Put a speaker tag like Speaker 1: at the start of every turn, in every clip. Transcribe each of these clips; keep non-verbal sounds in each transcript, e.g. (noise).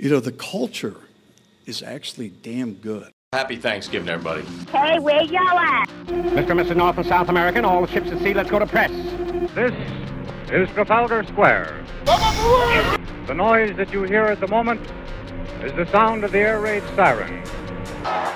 Speaker 1: You know, the culture is actually damn good.
Speaker 2: Happy Thanksgiving, everybody.
Speaker 3: Hey, where y'all at?
Speaker 4: Mr. Mr. North and South American, all the ships at sea, let's go to press. This is Trafalgar Square. The noise that you hear at the moment is the sound of the air raid siren.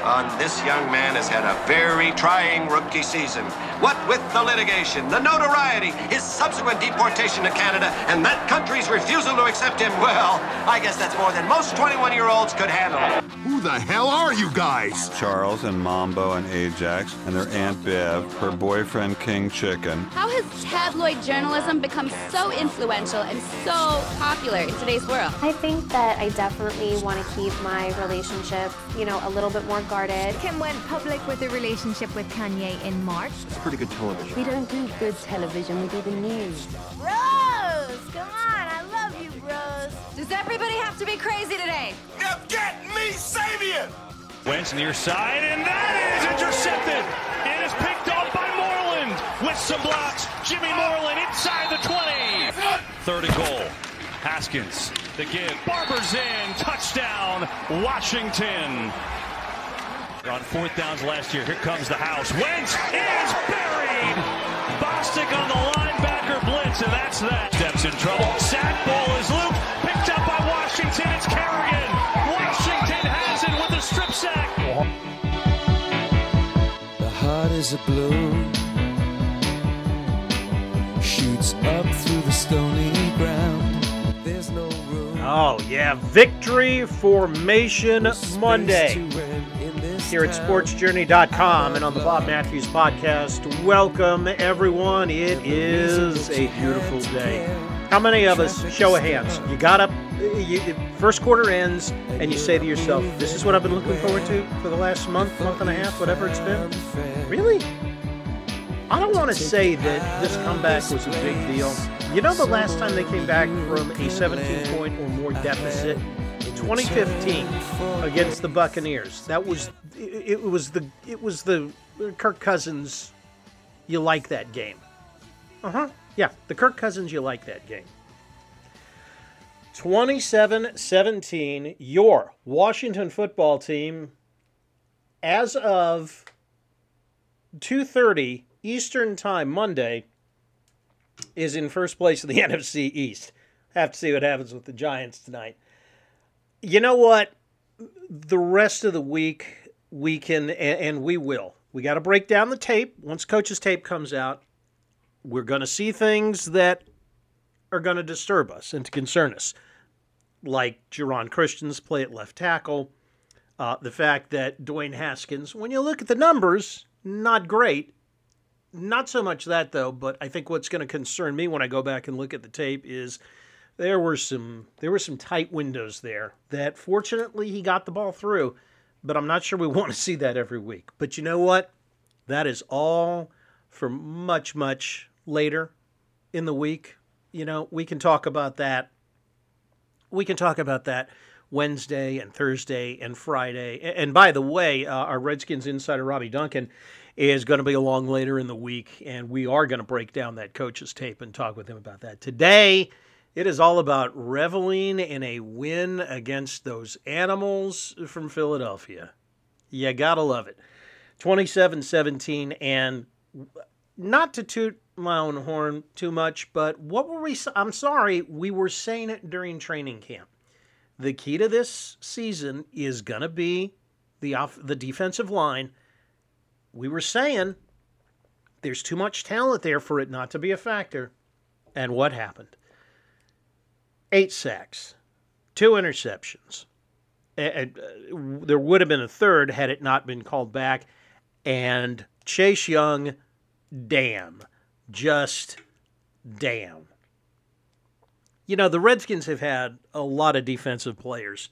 Speaker 5: On this young man has had a very trying rookie season. What with the litigation, the notoriety, his subsequent deportation to Canada, and that country's refusal to accept him, well, I guess that's more than most 21 year olds could handle.
Speaker 6: Who the hell are you guys?
Speaker 7: Charles and Mambo and Ajax and their Aunt Bev, her boyfriend King Chicken.
Speaker 8: How has tabloid journalism become so influential and so popular in today's world?
Speaker 9: I think that I definitely want to keep my relationship, you know, a little bit more guarded.
Speaker 10: Kim went public with a relationship with Kanye in March.
Speaker 6: It's pretty good television.
Speaker 11: We don't do good television, we do the news.
Speaker 12: Bros! Come on, I love you, bros.
Speaker 10: Does everybody have to be crazy today?
Speaker 6: Now get me Sabian!
Speaker 13: Wentz near side, and that is intercepted. It is picked off by Moreland with some blocks. Jimmy Moreland inside the 20. Third and goal. Haskins, the give. Barber's in. Touchdown, Washington. On fourth downs last year, here comes the house. Wentz is buried. Bostic on the linebacker blitz, and that's that. Steps in trouble. Sack ball is looped. Picked up by Washington. It's Kerrigan. Washington has it with a strip sack.
Speaker 14: The heart is a blue. Shoots up through the stony ground. There's no room.
Speaker 15: Oh, yeah. Victory Formation Monday here at sportsjourney.com and on the Bob Matthews podcast. Welcome, everyone. It is a beautiful day. How many of us, show of hands, you got up, you, first quarter ends, and you say to yourself, This is what I've been looking forward to for the last month, month and a half, whatever it's been? Really? I don't want to say that this comeback was a big deal. You know, the last time they came back from a 17 point or more deficit 2015 against the Buccaneers. That was it, it, was the it was the Kirk Cousins you like that game. Uh-huh. Yeah, the Kirk Cousins you like that game. 27-17 your Washington football team as of 2:30 Eastern Time Monday is in first place in the (laughs) NFC East. Have to see what happens with the Giants tonight you know what? The rest of the week, we can, and, and we will. We got to break down the tape. Once coach's tape comes out, we're going to see things that are going to disturb us and to concern us, like Geron Christian's play at left tackle, uh, the fact that Dwayne Haskins, when you look at the numbers, not great. Not so much that, though, but I think what's going to concern me when I go back and look at the tape is there were some there were some tight windows there that fortunately he got the ball through, but I'm not sure we (laughs) want to see that every week. But you know what? That is all for much much later in the week. You know, we can talk about that. We can talk about that Wednesday and Thursday and Friday. And by the way, uh, our Redskins insider Robbie Duncan is going to be along later in the week, and we are going to break down that coach's tape and talk with him about that today. It is all about reveling in a win against those animals from Philadelphia. You gotta love it. 27 17, and not to toot my own horn too much, but what were we? I'm sorry, we were saying it during training camp. The key to this season is gonna be the off the defensive line. We were saying there's too much talent there for it not to be a factor. And what happened? Eight sacks, two interceptions. And there would have been a third had it not been called back. And Chase Young, damn, just damn. You know, the Redskins have had a lot of defensive players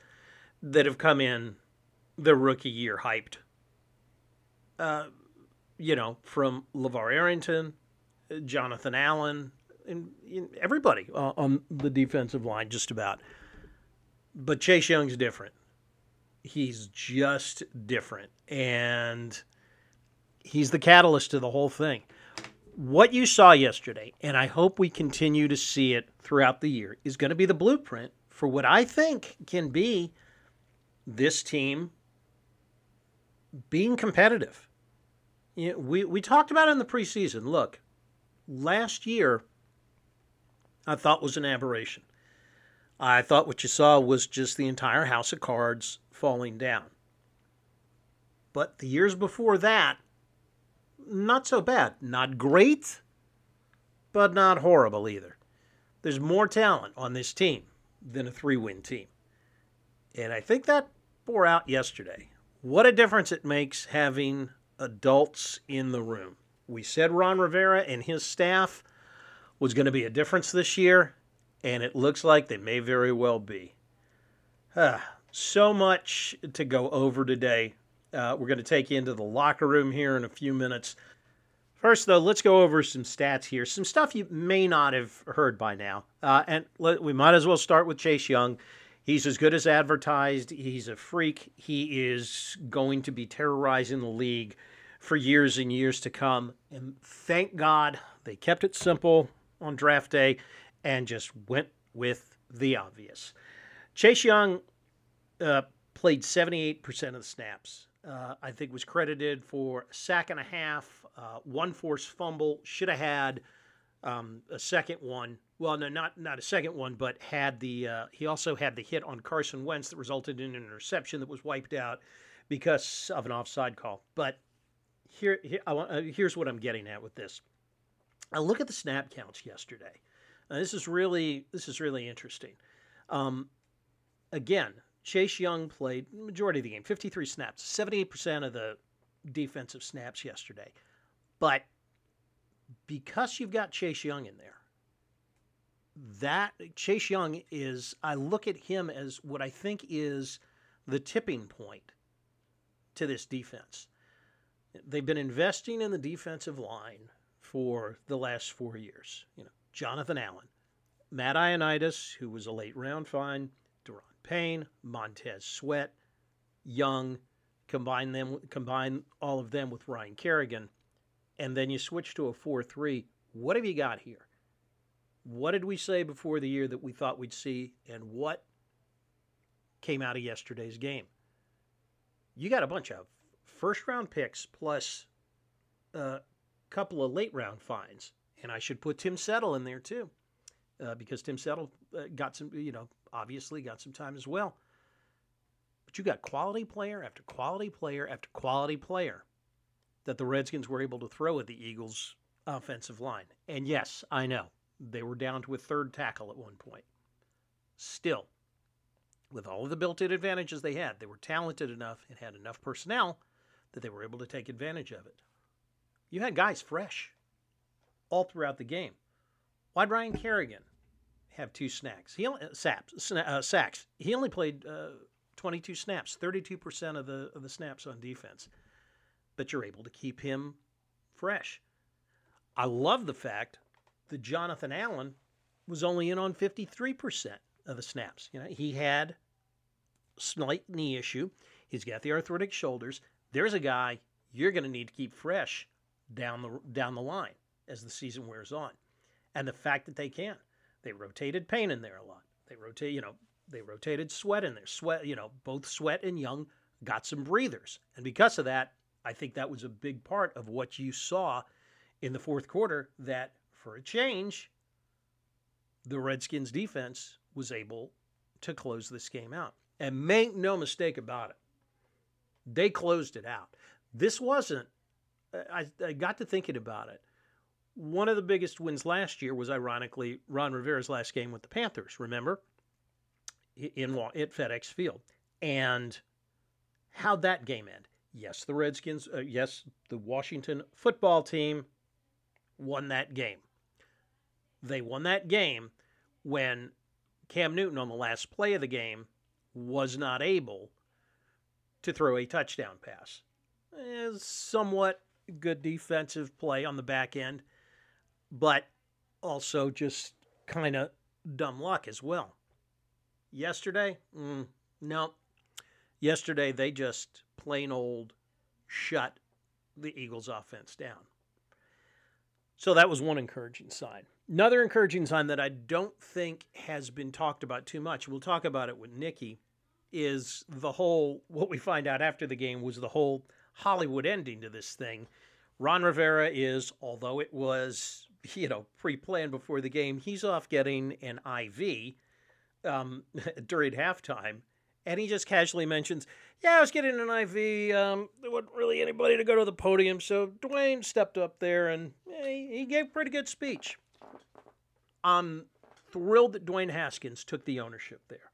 Speaker 15: that have come in the rookie year hyped. Uh, you know, from LaVar Arrington, Jonathan Allen, and, everybody uh, on the defensive line, just about. But Chase Young's different. He's just different. And he's the catalyst to the whole thing. What you saw yesterday, and I hope we continue to see it throughout the year, is going to be the blueprint for what I think can be this team being competitive. You know, we, we talked about it in the preseason. Look, last year, I thought was an aberration. I thought what you saw was just the entire house of cards falling down. But the years before that, not so bad. Not great, but not horrible either. There's more talent on this team than a three win team. And I think that bore out yesterday. What a difference it makes having adults in the room. We said Ron Rivera and his staff was going to be a difference this year, and it looks like they may very well be. Ah, so much to go over today. Uh, we're going to take you into the locker room here in a few minutes. First, though, let's go over some stats here. Some stuff you may not have heard by now. Uh, and let, we might as well start with Chase Young. He's as good as advertised. He's a freak. He is going to be terrorizing the league for years and years to come. And thank God they kept it simple on draft day and just went with the obvious. Chase Young uh, played 78% of the snaps. Uh, I think was credited for a sack and a half, uh, one forced fumble. Should have had um, a second one. Well, no, not not a second one, but had the uh, he also had the hit on Carson Wentz that resulted in an interception that was wiped out because of an offside call. But here, here want, uh, here's what I'm getting at with this. I look at the snap counts yesterday. this is really this is really interesting. Um, again, Chase Young played majority of the game, 53 snaps, 78% of the defensive snaps yesterday. But because you've got Chase Young in there, that Chase Young is I look at him as what I think is the tipping point to this defense. They've been investing in the defensive line for the last four years. You know, Jonathan Allen, Matt Ioannidis, who was a late round find, Daron Payne, Montez Sweat, Young, combine them combine all of them with Ryan Kerrigan, and then you switch to a 4-3. What have you got here? What did we say before the year that we thought we'd see and what came out of yesterday's game? You got a bunch of first round picks plus a couple of late round finds. And I should put Tim Settle in there too, uh, because Tim Settle uh, got some, you know, obviously got some time as well. But you got quality player after quality player after quality player that the Redskins were able to throw at the Eagles' offensive line. And yes, I know they were down to a third tackle at one point. Still, with all of the built in advantages they had, they were talented enough and had enough personnel that they were able to take advantage of it. You had guys fresh all throughout the game. Why'd Ryan Kerrigan have two snacks? He only, uh, saps, uh, sacks. He only played uh, 22 snaps, 32% of the of the snaps on defense. But you're able to keep him fresh. I love the fact that Jonathan Allen was only in on 53% of the snaps. You know, he had slight knee issue. He's got the arthritic shoulders. There's a guy you're going to need to keep fresh down the down the line as the season wears on. And the fact that they can. They rotated Payne in there a lot. They rotate, you know, they rotated Sweat in there. Sweat, you know, both Sweat and Young got some breathers. And because of that, I think that was a big part of what you saw in the fourth quarter that for a change, the Redskins defense was able to close this game out. And make no mistake about it, they closed it out. This wasn't, I, I got to thinking about it. One of the biggest wins last year was ironically Ron Rivera's last game with the Panthers, remember? In at FedEx Field. And how'd that game end? Yes, the Redskins, uh, yes, the Washington football team won that game. They won that game when Cam Newton, on the last play of the game, was not able to throw a touchdown pass. It's somewhat good defensive play on the back end, but also just kind of dumb luck as well. Yesterday, mm, no. Yesterday, they just plain old shut the Eagles' offense down. So that was one encouraging sign. Another encouraging sign that I don't think has been talked about too much, we'll talk about it with Nicki, is the whole, what we find out after the game was the whole Hollywood ending to this thing. Ron Rivera is, although it was, (laughs) you know, pre planned before the game, he's off getting an IV um, (laughs) during halftime. And he just casually mentions, Yeah, I was getting an IV. Um, there wasn't really anybody to go to the podium. So Dwayne stepped up there and eh, he gave a pretty good speech. I'm thrilled that Dwayne Haskins took the ownership there.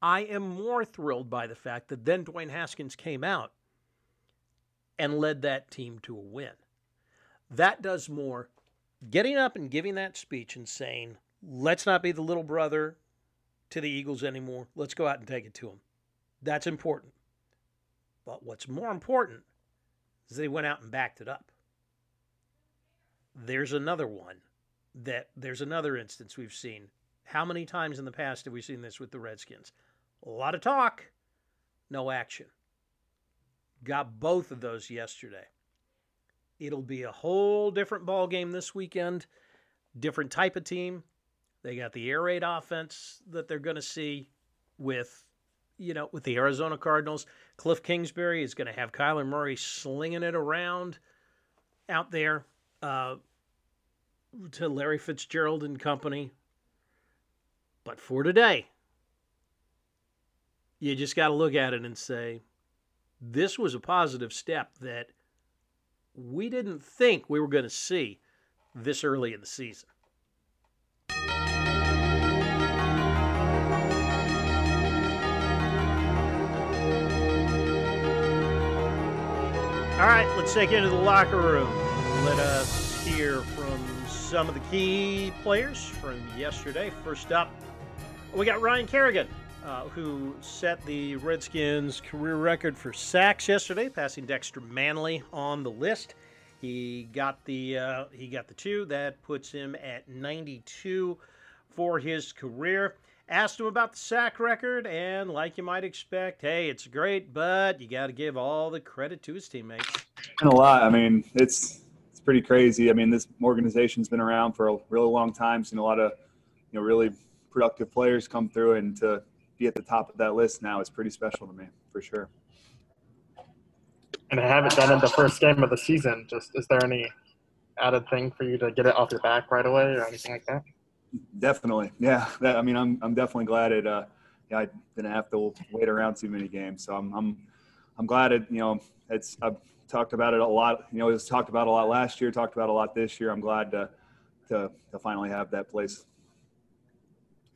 Speaker 15: I am more thrilled by the fact that then Dwayne Haskins came out and led that team to a win. That does more. Getting up and giving that speech and saying, let's not be the little brother to the Eagles anymore. Let's go out and take it to them. That's important. But what's more important is they went out and backed it up. There's another one that there's another instance we've seen. How many times in the past have we seen this with the Redskins? A lot of talk, no action. Got both of those yesterday. It'll be a whole different ball game this weekend. Different type of team. They got the air raid offense that they're going to see with, you know, with the Arizona Cardinals. Cliff Kingsbury is going to have Kyler Murray slinging it around out there uh, to Larry Fitzgerald and company. But for today, you just got to look at it and say, this was a positive step that we didn't think we were going to see this early in the season. All right, let's take it into the locker room. Let us hear from some of the key players from yesterday. First up, we got Ryan Kerrigan, uh, who set the Redskins' career record for sacks yesterday, passing Dexter Manley on the list. He got the uh, he got the two. That puts him at 92 for his career. Asked him about the sack record, and like you might expect, hey, it's great, but you got to give all the credit to his teammates.
Speaker 2: And a lot. I mean, it's it's pretty crazy. I mean, this organization's been around for a really long time. Seen a lot of you know really productive players come through, and to be at the top of that list now is pretty special to me for sure.
Speaker 3: And I haven't done it the first game of the season. Just is there any added thing for you to get it off your back right away or anything like that?
Speaker 2: Definitely, yeah. That, I mean, I'm I'm definitely glad it. Uh, yeah, I didn't have to wait around too many games, so I'm I'm I'm glad it. You know, it's I've talked about it a lot. You know, it was talked about a lot last year, talked about a lot this year. I'm glad to to to finally have that place.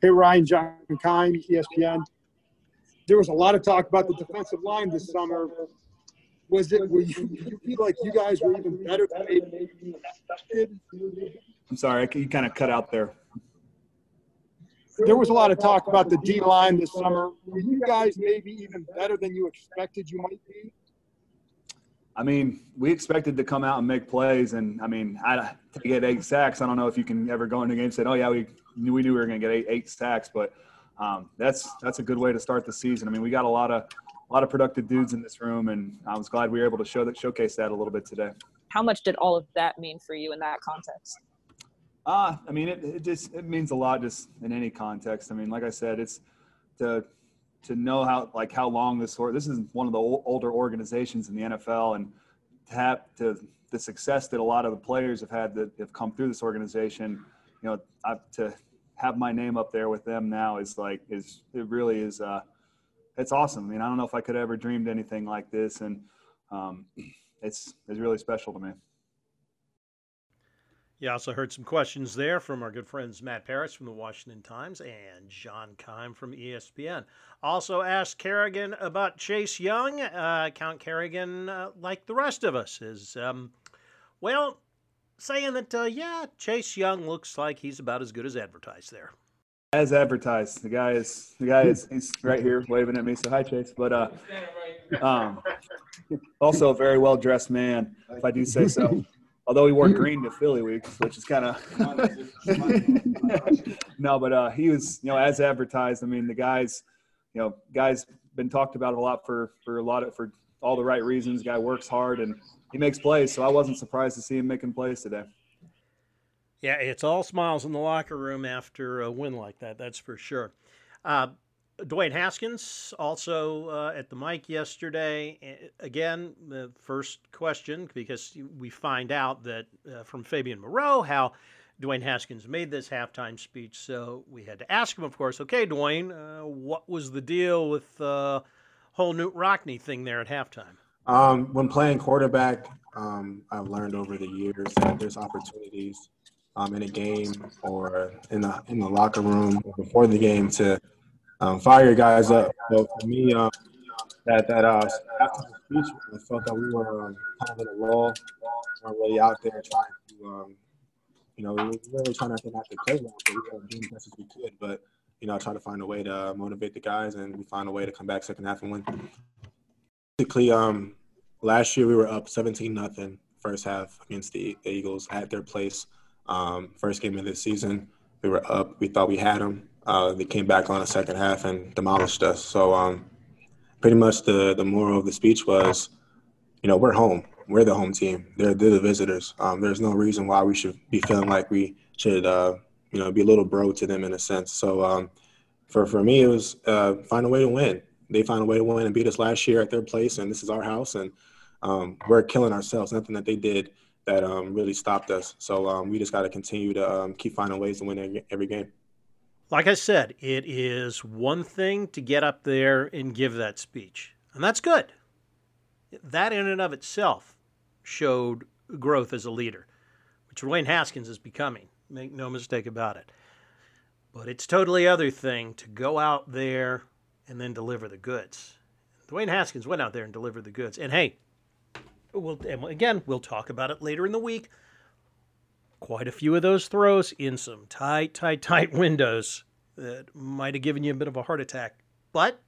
Speaker 16: Hey Ryan, John Keim, ESPN. There was a lot of talk about the defensive line this summer. Was it? Were you, you feel like you guys were even better than maybe you expected?
Speaker 2: I'm sorry, you kind of cut out there.
Speaker 16: There was a lot of talk about the D line this summer. Were you guys maybe even better than you expected you might be?
Speaker 2: I mean, we expected to come out and make plays, and I mean, I, to get eight sacks. I don't know if you can ever go into a game and say, "Oh yeah, we knew we knew we were going to get eight, eight sacks," but um, that's that's a good way to start the season. I mean, we got a lot of a lot of productive dudes in this room, and I was glad we were able to show that showcase that a little bit today.
Speaker 17: How much did all of that mean for you in that context?
Speaker 2: Uh, I mean, it, it just it means a lot just in any context. I mean, like I said, it's to to know how like how long this this is one of the older organizations in the NFL, and to have to the success that a lot of the players have had that have come through this organization. You know, I, to have my name up there with them now is like is it really is. Uh, it's awesome. I mean, I don't know if I could ever dreamed anything like this, and um, (clears throat) it's it's really special to me.
Speaker 15: You also heard some questions there from our good friends Matt Paras from the Washington Times and John Keim from ESPN. Also asked Kerrigan about Chase Young. Uh, Count Kerrigan, uh, like the rest of us, is, um, well, saying that, uh, yeah, Chase Young looks like he's about as good as advertised there.
Speaker 2: As advertised, the guy is the guy is he's right here waving at me. So hi, Chase. But uh, um, also a very well dressed man, if I do say so although he wore green to Philly weeks, which is kind of (laughs) no, but uh, he was, you know, as advertised. I mean, the guys, you know, guys been talked about a lot for for a lot of for all the right reasons. Guy works hard and he makes plays, so I wasn't surprised to see him making plays today.
Speaker 15: Yeah, it's all smiles in the locker room after a win like that. That's for sure. Uh, Dwayne Haskins also uh, at the mic yesterday. Again, the first question because we find out that uh, from Fabian Moreau how Dwayne Haskins made this halftime speech. So we had to ask him, of course. Okay, Dwayne, uh, what was the deal with the whole Knute Rockne thing there at halftime?
Speaker 18: Um, when playing quarterback, um, I've learned over the years that there's opportunities um, in a game or in the in the locker room before the game to um, fire your guys up. So for me, um, that that uh, after the speech, I felt that we were um, kind of in a lull. We weren't really out there trying to, um, you know, we were really trying to not to play well, but we were doing the best as we could. But you know, try to find a way to motivate the guys, and we found a way to come back second half and win. Basically, um, last year we were up 17 nothing first half against the Eagles at their place. Um, first game of this season, we were up. We thought we had them. Uh, they came back on the second half and demolished us. So um, pretty much the the moral of the speech was, you know, we're home. We're the home team. They're they're the visitors. Um, there's no reason why we should be feeling like we should, uh, you know, be a little bro to them in a sense. So um, for for me, it was uh, find a way to win. They found a way to win and beat us last year at their place, and this is our house, and um, we're killing ourselves. Nothing that they did that um, really stopped us. So um, we just got to continue to keep finding ways to win every game.
Speaker 15: Like I said, it is one thing to get up there and give that speech, and that's good. That in and of itself showed growth as a leader, which Dwayne Haskins is becoming. Make no mistake about it. But it's totally other thing to go out there and then deliver the goods. Dwayne Haskins went out there and delivered the goods. And hey, we'll, and again, we'll talk about it later in the week. Quite a few of those throws in some tight, tight, (laughs) tight windows that might have given you a bit of a heart attack, but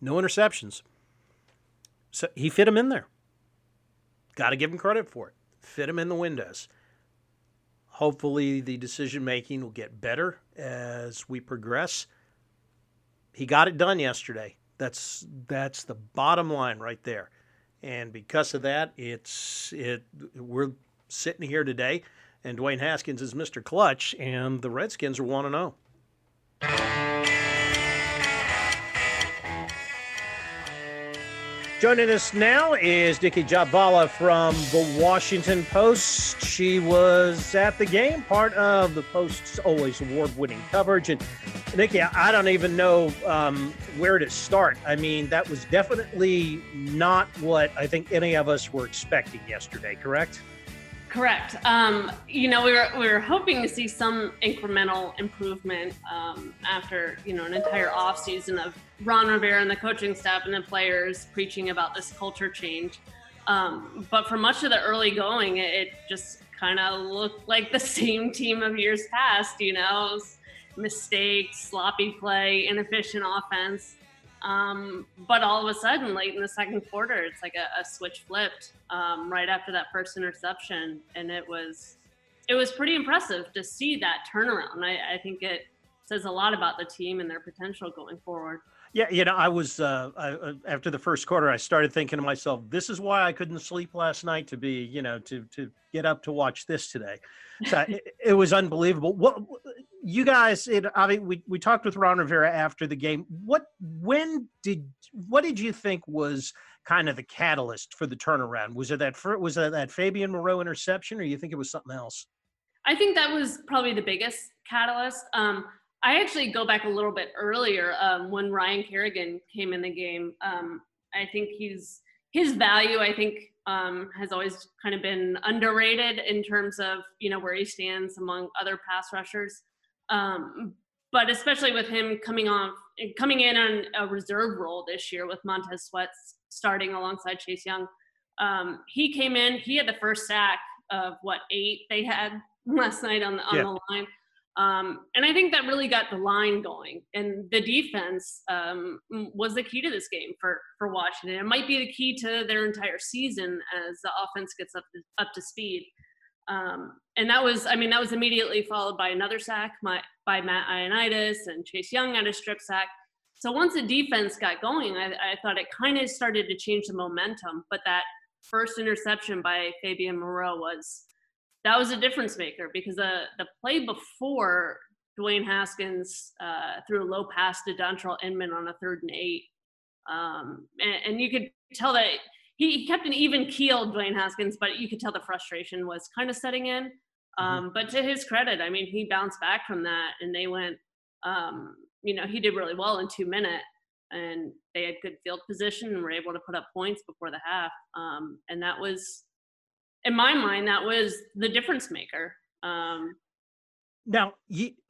Speaker 15: no interceptions. So he fit him in there. Got to give him credit for it. Fit him in the windows. Hopefully, the decision making will get better as we progress. He got it done yesterday. That's that's the bottom line right there and because of that, it's it we're sitting here today, and Dwayne Haskins is Mr. Clutch, and the Redskins are one to zero. Joining us now is Nicki Jhabvala from the Washington Post. She was at the game, part of the Post's always award-winning coverage. And Nicki, I don't even know um, where to start. I mean, that was definitely not what I think any of us were expecting yesterday. Correct?
Speaker 19: Correct. Um, you know, we were we were hoping to see some incremental improvement um, after you know an entire off season of Ron Rivera and the coaching staff and the players preaching about this culture change. Um, but for much of the early going, it just kind of looked like the (laughs) same team of years past. You know, mistakes, sloppy play, inefficient offense. Um, but all of a sudden, late in the second quarter, it's like a, a switch flipped um, right after that first interception, and it was it was pretty impressive to see that turnaround. I, I think it says a lot about the team and their potential going forward.
Speaker 15: Yeah, you know, I was uh, I, uh, after the first quarter, I started thinking to myself, "This is why I couldn't sleep last night to be, you know, to to get up to watch this today." So it, it, was unbelievable. What you guys? It, I mean, we we talked with Ron Rivera after the game. What when did what did you think was kind of the catalyst for the turnaround? Was it that was it that Fabian Moreau interception, or you think it was something else?
Speaker 19: I think that was probably the biggest catalyst. Um, I actually go back a little bit earlier um, when Ryan Kerrigan came in the game. Um, I think he's his value. I think um, has always kind of been underrated in terms of you know where he stands among other pass rushers. Um, but especially with him coming off, coming in on a reserve role this year with Montez Sweat starting alongside Chase Young, um, he came in. He had the first sack of what eight they had (laughs) last night on the on yeah. the line. Um, and I think that really got the line going. And the defense um, was the key to this game for for Washington. It might be the key to their entire season as the offense gets up to, up to speed. Um, and that was, I mean, that was immediately followed by another sack my, by Matt Ioannidis and Chase Young had a strip sack. So once the defense got going, I, I thought it kind of started to change the momentum. But that first interception by Fabian Moreau was that was a difference maker because the the play before Dwayne Haskins uh, threw a low pass to Dontrell Inman on a third and eight, um, and, and you could tell that he, he kept an even keel, Dwayne Haskins, but you could tell the frustration was kind of setting in. Um, But to his credit, I mean, he bounced back from that, and they went. Um, you know, he did really well in two minutes, and they had good field position and were able to put up points before the half. Um, and that was, in my mind, that was the difference maker. Um,
Speaker 15: Now,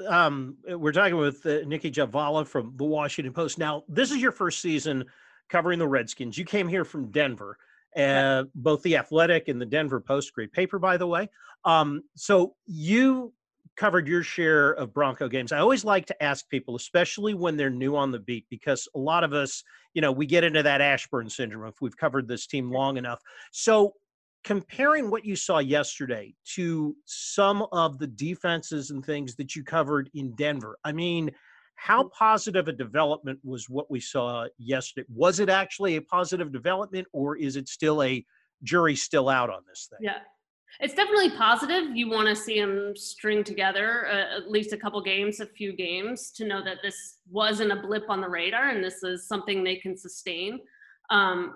Speaker 15: um, we're talking with uh, Nicki Jhabvala from the Washington Post. Now, this is your first season covering the Redskins. You came here from Denver, uh, both the Athletic and the Denver Post, great paper, by the way. Um, so you covered your share of Bronco games. I always like to ask people, especially when they're new on the beat, because a lot of us, you know, we get into that Ashburn syndrome if we've covered this team long enough. So comparing what you saw yesterday to some of the defenses and things that you covered in Denver, I mean, how positive a development was what we saw yesterday? Was it actually a positive development, or is it still a jury still out on this thing?
Speaker 19: Yeah. It's definitely positive. You want to see them string together uh, at least a couple games, a few games to know that this wasn't a blip on the radar and this is something they can sustain. Um,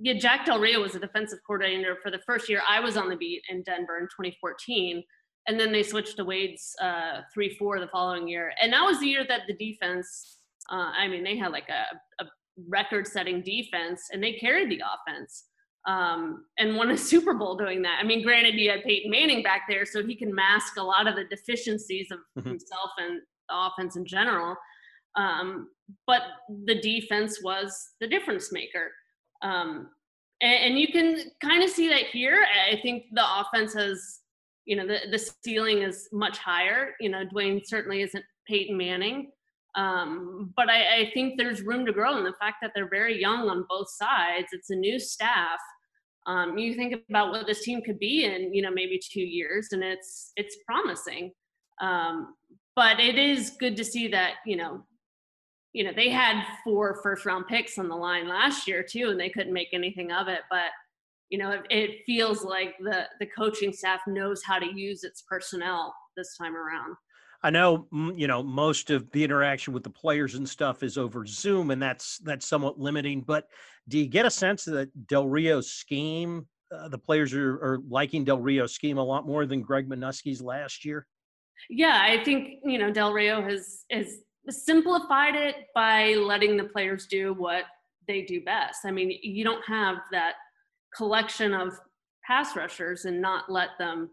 Speaker 19: yeah, Jack Del Rio was a defensive coordinator for the first year I was on the beat in Denver in 2014. And then they switched to Wade's uh, 3 4 the following year. And that was the year that the defense, uh, I mean, they had like a, a record setting defense and they carried the offense um, and won a (laughs) Super Bowl doing that. I mean, granted, you had Peyton Manning back there, so he can mask a lot of the deficiencies of
Speaker 15: Mhm.
Speaker 19: himself and the offense in general. Um, but the defense was the difference maker. Um, and, and you can kind of see that here. I think the offense has, you know, the, the ceiling is much higher. You know, Dwayne certainly isn't Peyton Manning. Um, but I, I think there's room to grow And the fact that they're very young on both sides. It's a new staff. Um, you think about what this team could be in, you know, maybe two years, and it's it's promising. Um, but it is good to see that, you know, you know, they had four first round picks on the line last year too, and they couldn't make anything of it. But you know, it, it feels like the the coaching staff knows how to use its personnel this time around.
Speaker 15: I know, you know, most of the interaction with the players and stuff is over Zoom, and that's that's somewhat limiting. But do you get a sense that Del Rio's scheme, uh, the players are, are liking Del Rio's scheme a lot more than Greg Manusky's last year?
Speaker 19: Yeah, I think you know Del Rio has has simplified it by letting the players do what they do best. I mean, you don't have that collection of pass rushers and not let them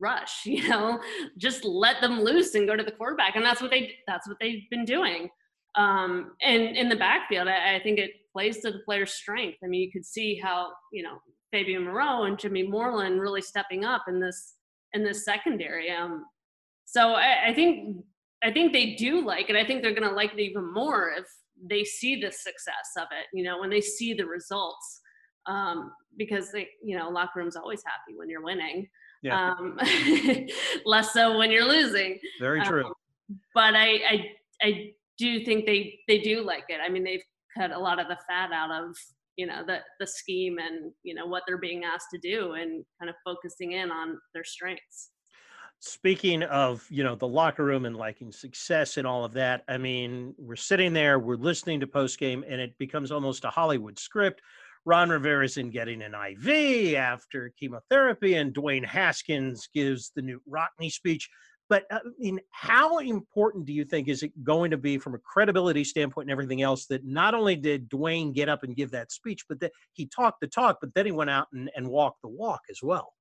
Speaker 19: rush. (laughs) You know, just let them loose and go to the quarterback, and that's what they that's what they've been doing. Um, and in the backfield, I, I think it plays to the player's strength. I mean, you could see how you know Fabian Moreau and Jimmy Moreland really stepping up in this in this secondary. Um, so I, I think I think they do like it. I think they're going to like it even more if they see the success of it. You know, when they see the results, um, because they, you know, locker room's always happy when you're winning.
Speaker 15: Yeah.
Speaker 19: Um, (laughs) less so when you're losing.
Speaker 15: Very true.
Speaker 19: Um, but I, I, I do think they they do like it. I mean, they've cut a lot of the fat out of you know the the scheme and you know what they're being asked to do and kind of focusing in on their strengths.
Speaker 15: Speaking of, you know, the locker room and liking success and all of that, I mean, we're sitting there, we're listening to post game, and it becomes almost a Hollywood script. Ron Rivera's in getting an IV after chemotherapy, and Dwayne Haskins gives the Knute Rockne speech. But uh, I mean, how important do you think is it going to be from a credibility standpoint and everything else that not only did Dwayne get up and give that speech, but that he talked the talk, but then he went out and, and walked the walk as well?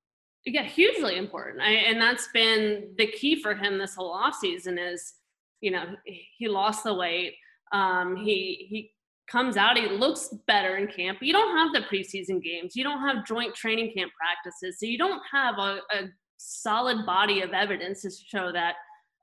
Speaker 19: Yeah hugely important. I, and that's been the key for him this whole off season is you know he lost the weight. Um, he he comes out he looks better in camp you don't have the preseason games. You don't have joint training camp practices. So you don't have a, a solid body of evidence to show that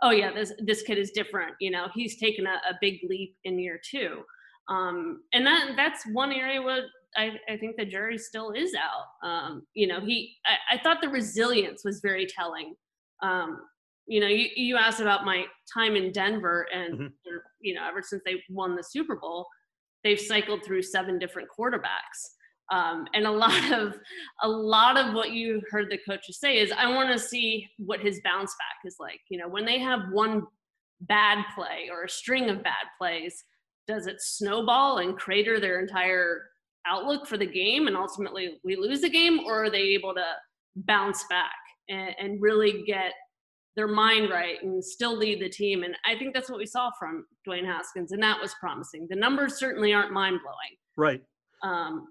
Speaker 19: oh yeah this this kid is different. You know he's taken a, a big leap in year two. Um, and that that's one area where I, I think the jury still is out. Um, you know, he I, I thought the resilience was very telling. Um, you know, you, you asked about my time in Denver, and
Speaker 15: Mhm.
Speaker 19: you know, ever since they won the Super Bowl, they've cycled through seven different quarterbacks. Um, and a (laughs) lot of a lot of what you heard the coaches say is, I want to see what his bounce back is like. You know, when they have one bad play or a string of bad plays, does it snowball and crater their entire outlook for the game, and ultimately we lose the game, or are they able to bounce back and, and really get their mind right and still lead the team. And I think that's what we saw from Dwayne Haskins, and that was promising. The numbers certainly aren't mind blowing.
Speaker 15: Right.
Speaker 19: Um,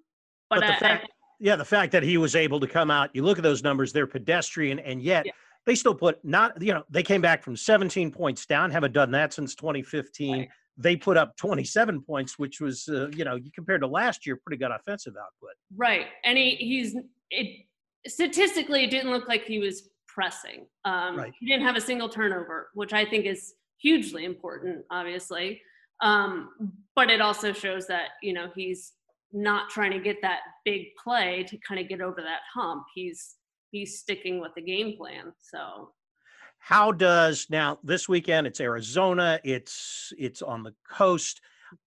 Speaker 19: but,
Speaker 15: But the
Speaker 19: I,
Speaker 15: fact, yeah, the fact that he was able to come out, you look at those numbers, they're pedestrian, and yet they still put not, you know, they came back from 17 points down, haven't done that since 2015. They put up 27 points, which was, uh, you know, you compared to last year, pretty good offensive output.
Speaker 19: right, and he, he's it statistically it didn't look like he was pressing. Um,
Speaker 15: Right.
Speaker 19: He didn't have a single turnover, which I think is hugely important, obviously. Um, but it also shows that you know he's not trying to get that big play to kind of get over that hump. He's he's sticking with the game plan. So
Speaker 15: How does now this weekend? It's Arizona. It's it's on the coast.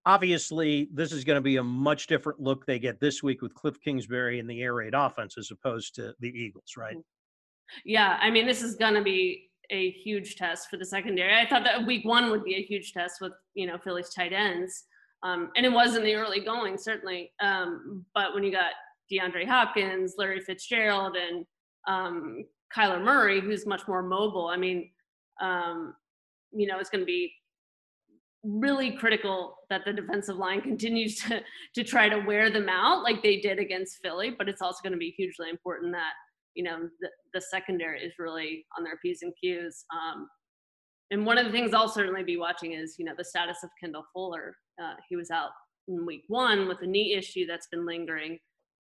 Speaker 15: Obviously, this is going to be a much different look they get this week with Cliff Kingsbury and the air raid offense as opposed to the Eagles, right?
Speaker 19: Yeah, I mean, this is going to be a huge test for the secondary. I thought that week one would be a huge test with you know Philly's tight ends, um, and it was in the early going certainly. Um, but when you got DeAndre Hopkins, Larry Fitzgerald, and um, Kyler Murray, who's much more mobile, I mean, um, you know, it's going to be really critical that the defensive line (laughs) continues to to try to wear them out like they did against Philly. But it's also going to be hugely important that you know the, the secondary is really on their p's and q's um, and one of the things i'll certainly be watching is you know the status of kendall fuller uh, he was out in week one with a knee issue that's been lingering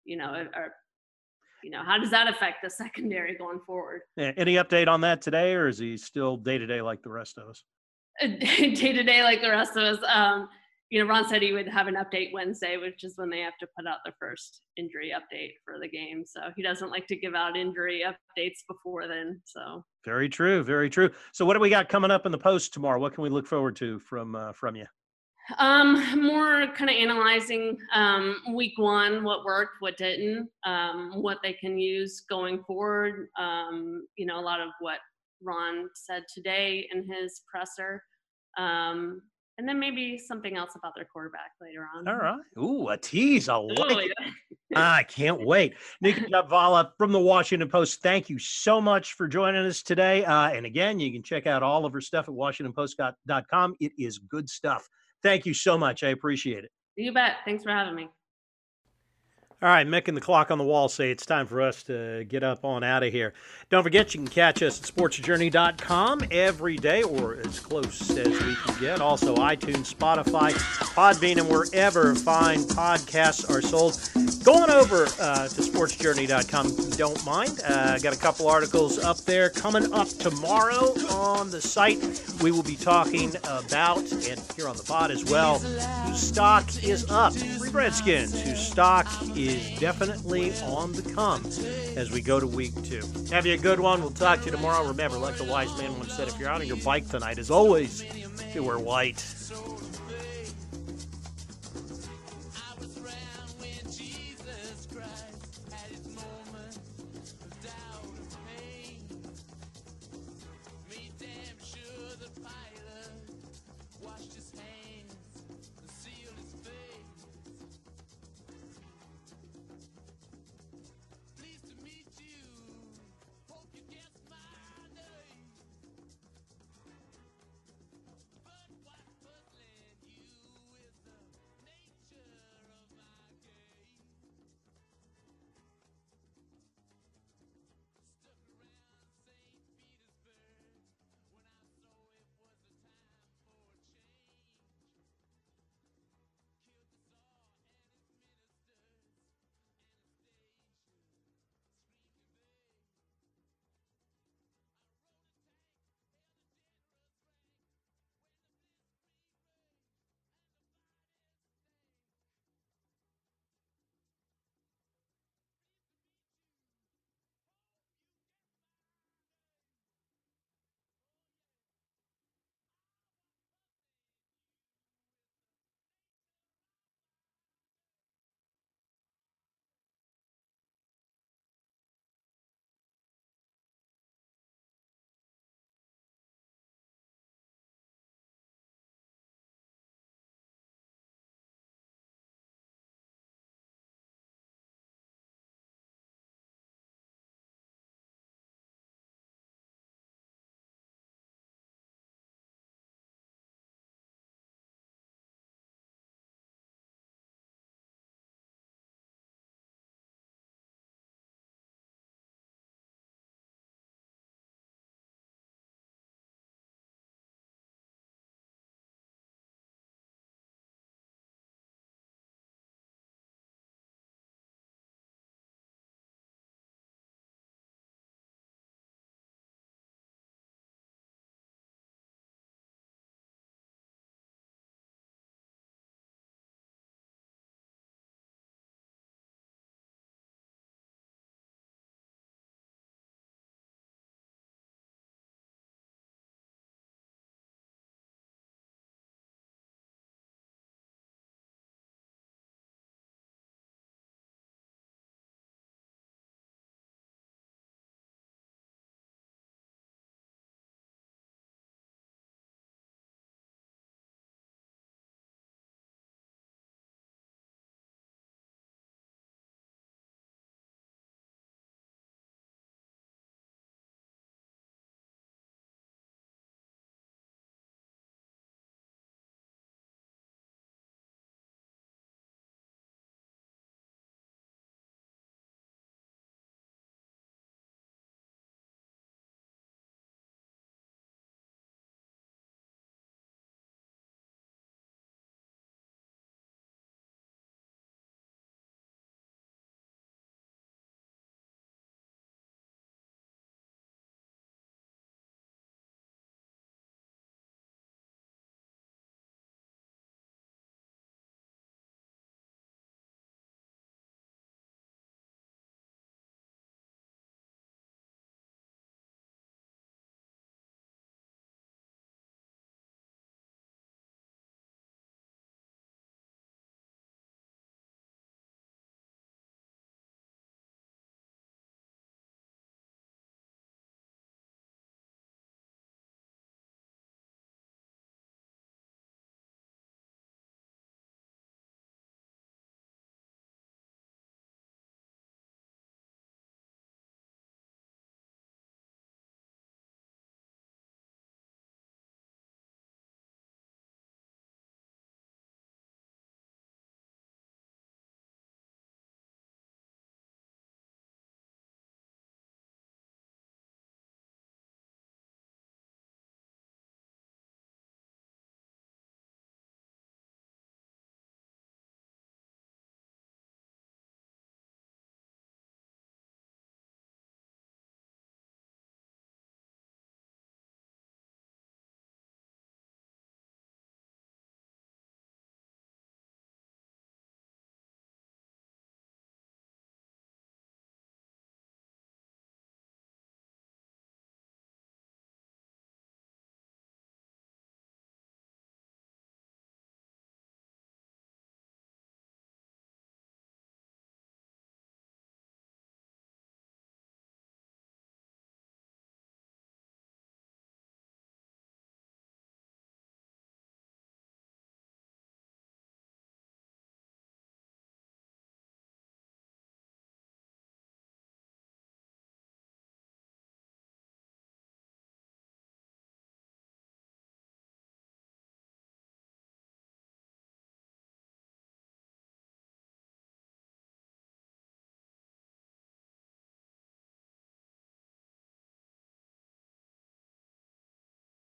Speaker 19: you know or, you know how does that affect the secondary going forward
Speaker 15: Yeah, Any update on that today, or is he still day to day like the rest of us?
Speaker 19: day to day like the rest of us um, you know ron said he would have an update wednesday which is when they have to put out the first injury update for the game so he doesn't like to give out injury updates before then so
Speaker 15: Very true, very true. So, what do we got coming up in the post tomorrow? What can we look forward to from uh, from you?
Speaker 19: Um, more kind of analyzing um, week one, what worked, what didn't, um, what they can use going forward. Um, you know, a lot of what Ron said today in his presser. Um, and then maybe something else about their quarterback later on.
Speaker 15: All right. Ooh, a tease. I like
Speaker 19: Ooh,
Speaker 15: it. I can't wait. Nicki (laughs) Jhabvala from the Washington Post, thank you so much for joining us today. Uh, and again, you can check out all of her stuff at WashingtonPost.com. It is good stuff. Thank you so much. I appreciate it.
Speaker 19: You bet. Thanks for having me.
Speaker 15: All right, Mick and the clock on the wall say it's time for us to get up on out of here. Don't forget, you can catch us at sportsjourney.com every day or as close as we can get. Also, iTunes, Spotify, Podbean, and wherever fine podcasts are sold. Go on over uh, to sportsjourney.com if you don't mind. Uh, got a couple articles up there. Coming up tomorrow on the site, we will be talking about, and here on the pod as well, whose stock is up. Redskins, whose stock is definitely on the come as we go to week two. Have you a good one. We'll talk to you tomorrow. Remember, like the wise man once said, if you're out on your bike tonight, as always, you wear white.